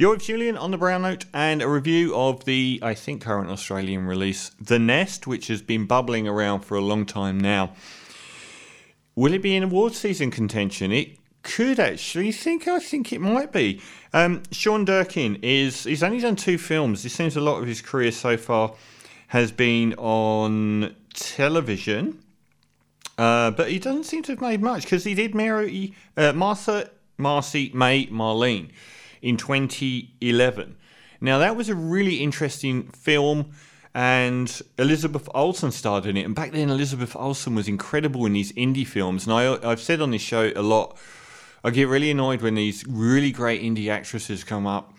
You're with Julian on the Brown Note and a review of the, I think, current Australian release, The Nest, which has been bubbling around for a long time now. Will it be in award season contention? It could actually think. I think it might be. Um, Sean Durkin is. He's only done two films. It seems a lot of his career so far has been on television. Uh, but he doesn't seem to have made much because he did marry uh, Martha, Marcy, May, Marlene in 2011. Now, that was a really interesting film, and Elizabeth Olsen starred in it. And back then, Elizabeth Olsen was incredible in these indie films. And I, I've said on this show a lot, I get really annoyed when these really great indie actresses come up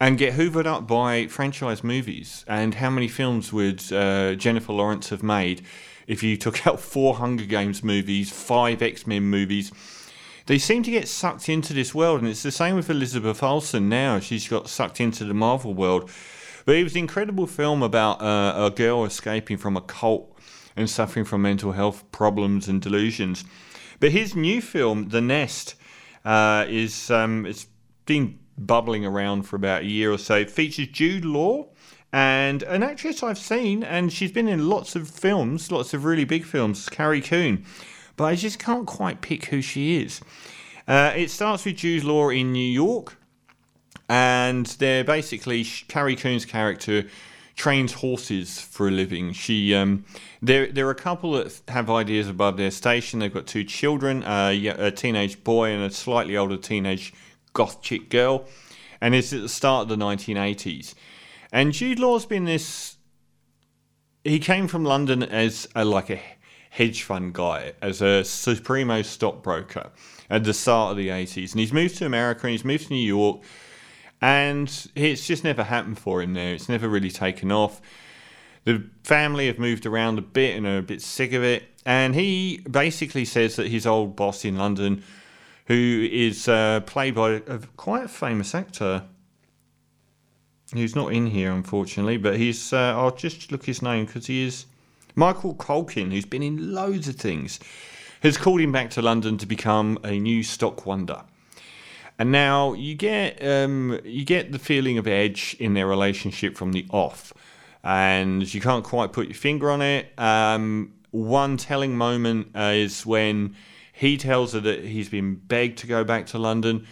and get hoovered up by franchise movies. And how many films would uh, Jennifer Lawrence have made if you took out four Hunger Games movies, five X Men movies? They seem to get sucked into this world, and it's the same with Elizabeth Olsen now. She's got sucked into the Marvel world. But it was an incredible film about uh, a girl escaping from a cult and suffering from mental health problems and delusions. But his new film, The Nest, uh, is um, it's been bubbling around for about a year or so. It features Jude Law and an actress I've seen, and she's been in lots of films, lots of really big films, Carrie Coon but I just can't quite pick who she is. Uh, it starts with Jude Law in New York, and they're basically Carrie Coon's character trains horses for a living. She um, there there are a couple that have ideas above their station. They've got two children, uh, a teenage boy and a slightly older teenage goth chick girl, and it's at the start of the 1980s. And Jude Law's been this. He came from London as a, like a hedge fund guy, as a supremo stockbroker at the start of the 80s. And he's moved to America and he's moved to New York. And it's just never happened for him there. It's never really taken off. The family have moved around a bit and are a bit sick of it. And he basically says that his old boss in London, who is uh, played by a quite a famous actor, who's not in here unfortunately, but he's, uh, I'll just look his name because he is Michael Culkin, who's been in loads of things, has called him back to London to become a new stock wonder. And now you get um, you get the feeling of edge in their relationship from the off, and you can't quite put your finger on it. Um, one telling moment uh, is when he tells her that he's been begged to go back to London.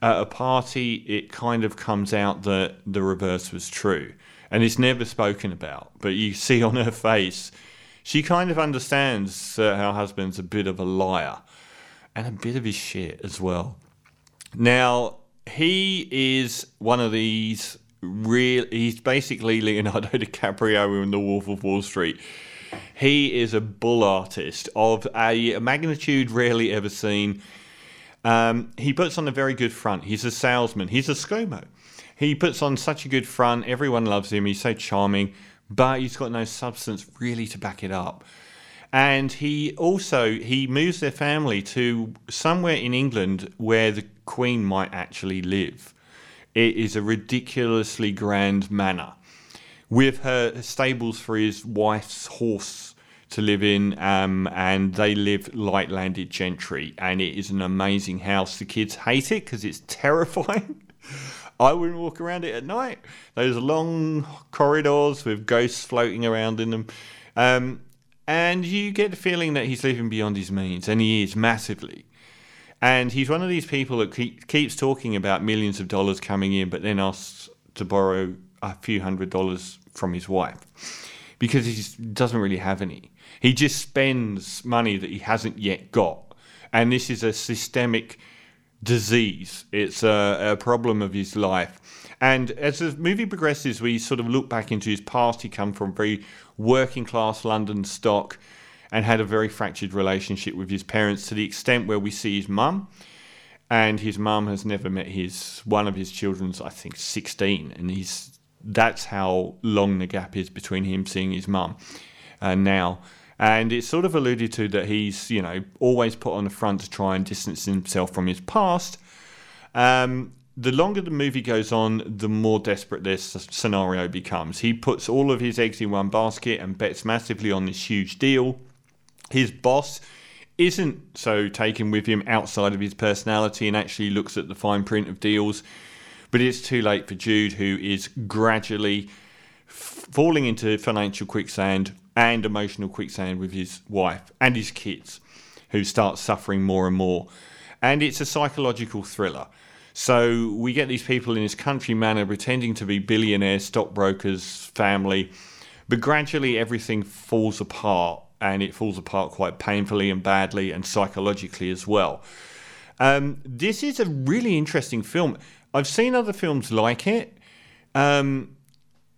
At a party, it kind of comes out that the reverse was true, and it's never spoken about. But you see on her face she kind of understands her husband's a bit of a liar and a bit of his shit as well. Now, he is one of these real, he's basically Leonardo DiCaprio in The Wolf of Wall Street. He is a bull artist of a magnitude rarely ever seen. Um, he puts on a very good front. He's a salesman. He's a ScoMo. He puts on such a good front. Everyone loves him. He's so charming but he's got no substance really to back it up. And he also he moves their family to somewhere in England where the Queen might actually live. It is a ridiculously grand manor with her stables for his wife's horse to live in, um, and they live light landed gentry, and it is an amazing house. The kids hate it because it's terrifying. I wouldn't walk around it at night. Those long corridors with ghosts floating around in them. Um, and you get the feeling that he's living beyond his means, and he is massively. And he's one of these people that keep, keeps talking about millions of dollars coming in, but then asks to borrow a few hundred dollars from his wife because he doesn't really have any. He just spends money that he hasn't yet got. And this is a systemic disease. It's a, a, problem of his life. And as the movie progresses, we sort of look back into his past. He come from very working class London stock and had a very fractured relationship with his parents to the extent where we see his mum. And his mum has never met his one of his children's, I think, sixteen, and he's that's how long the gap is between him seeing his mum uh, now. And it's sort of alluded to that he's, you know, always put on the front to try and distance himself from his past. Um, the longer the movie goes on, the more desperate this scenario becomes. He puts all of his eggs in one basket and bets massively on this huge deal. His boss isn't so taken with him outside of his personality and actually looks at the fine print of deals. But it's too late for Jude, who is gradually falling into financial quicksand and emotional quicksand with his wife and his kids, who start suffering more and more. And it's a psychological thriller. So we get these people in this country manor pretending to be billionaires, stockbrokers, family, but gradually everything falls apart and it falls apart quite painfully and badly and psychologically as well. Um, this is a really interesting film. I've seen other films like it. Um,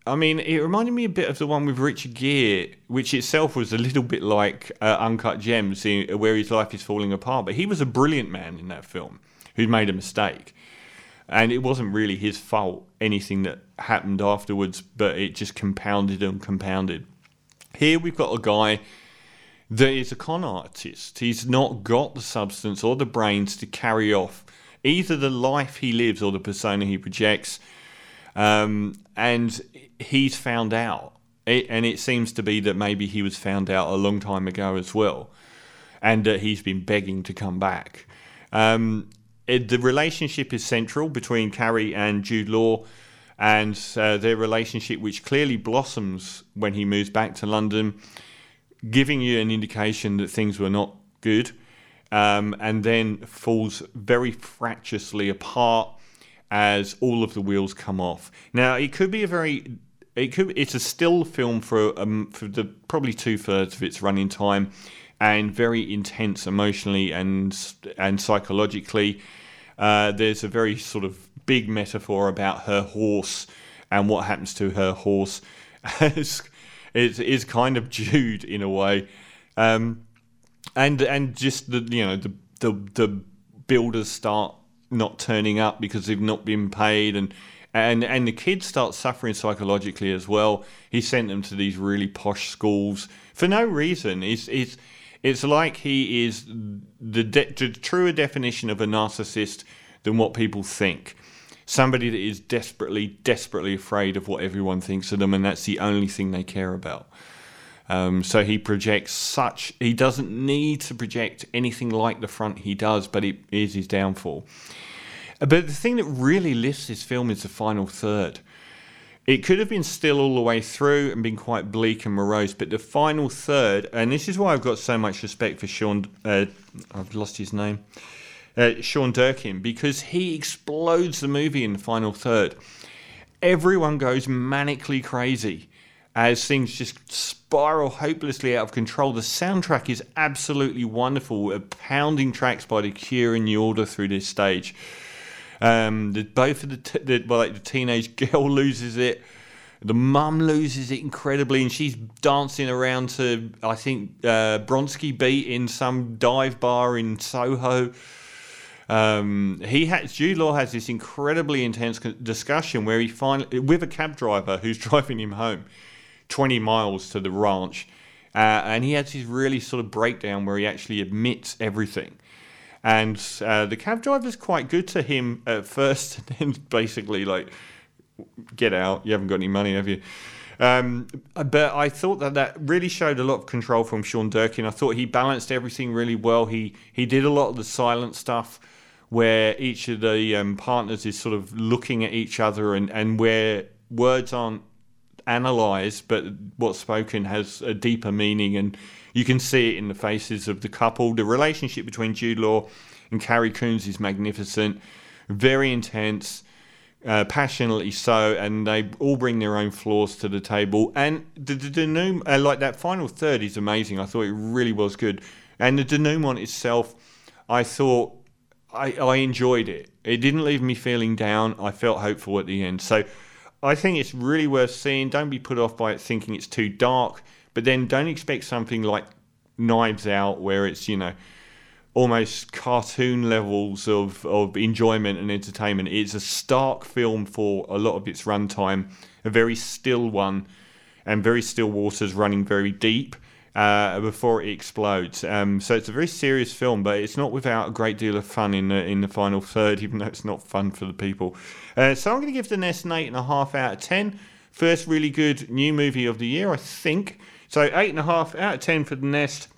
I mean, it reminded me a bit of the one with Richard Gere, which itself was a little bit like uh, Uncut Gems, where his life is falling apart. But he was a brilliant man in that film who'd made a mistake. And it wasn't really his fault, anything that happened afterwards, but it just compounded and compounded. Here we've got a guy that is a con artist. He's not got the substance or the brains to carry off either the life he lives or the persona he projects. Um, and he's found out. It, and it seems to be that maybe he was found out a long time ago as well. And that he's been begging to come back. Um, it, the relationship is central between Carrie and Jude Law and uh, their relationship, which clearly blossoms when he moves back to London giving you an indication that things were not good, um, and then falls very fractiously apart as all of the wheels come off. Now, it could be a very it could it's a still film for um, for the probably two thirds of its running time, and very intense emotionally and and psychologically. Uh, there's a very sort of big metaphor about her horse and what happens to her horse it is kind of Jude in a way, um, and and just the you know the the the builders start not turning up because they've not been paid and. And, and the kids start suffering psychologically as well. He sent them to these really posh schools for no reason. It's, it's, it's like he is the, de- the truer definition of a narcissist than what people think somebody that is desperately, desperately afraid of what everyone thinks of them, and that's the only thing they care about. Um, so he projects such, he doesn't need to project anything like the front he does, but it is his downfall. But the thing that really lifts this film is the final third. It could have been still all the way through and been quite bleak and morose, but the final third, and this is why I've got so much respect for Sean, uh, I've lost his name, uh, Sean Durkin because he explodes the movie in the final third. Everyone goes manically crazy as things just spiral hopelessly out of control. The soundtrack is absolutely wonderful, uh, pounding tracks by The Cure and New Order through this stage. Um, the, both of the, t- the well, like the teenage girl loses it. The mum loses it incredibly, and she's dancing around to I think uh, Bronski beat in some dive bar in Soho. Um, he has Jude Law has this incredibly intense discussion where he finally with a cab driver who's driving him home, twenty miles to the ranch, uh, and he has this really sort of breakdown where he actually admits everything. And uh, the cab driver is quite good to him at first, and then basically like, get out, you haven't got any money, have you? Um, but I thought that that really showed a lot of control from Sean Durkin. I thought he balanced everything really well. He he did a lot of the silent stuff where each of the um, partners is sort of looking at each other and, and where words aren't analysed, but what's spoken has a deeper meaning, and you can see it in the faces of the couple. The relationship between Jude Law and Carrie Coons is magnificent, very intense. Uh, passionately so, and they all bring their own flaws to the table. And the, the, new, uh, like that final third is amazing. I thought it really was good. And the denouement itself, I thought I, I enjoyed it. It didn't leave me feeling down. I felt hopeful at the end. So I think it's really worth seeing. Don't be put off by it thinking it's too dark, but then don't expect something like Knives Out where it's, you know, almost cartoon levels of, of enjoyment and entertainment. It's a stark film for a lot of its runtime, a very still one, and very still waters running very deep uh, before it explodes. Um, so it's a very serious film, but it's not without a great deal of fun in the in the final third, even though it's not fun for the people. Uh, so I'm going to give The Nest an eight and a half out of ten. First really good new movie of the year, I think. So eight and a half out of ten for The Nest.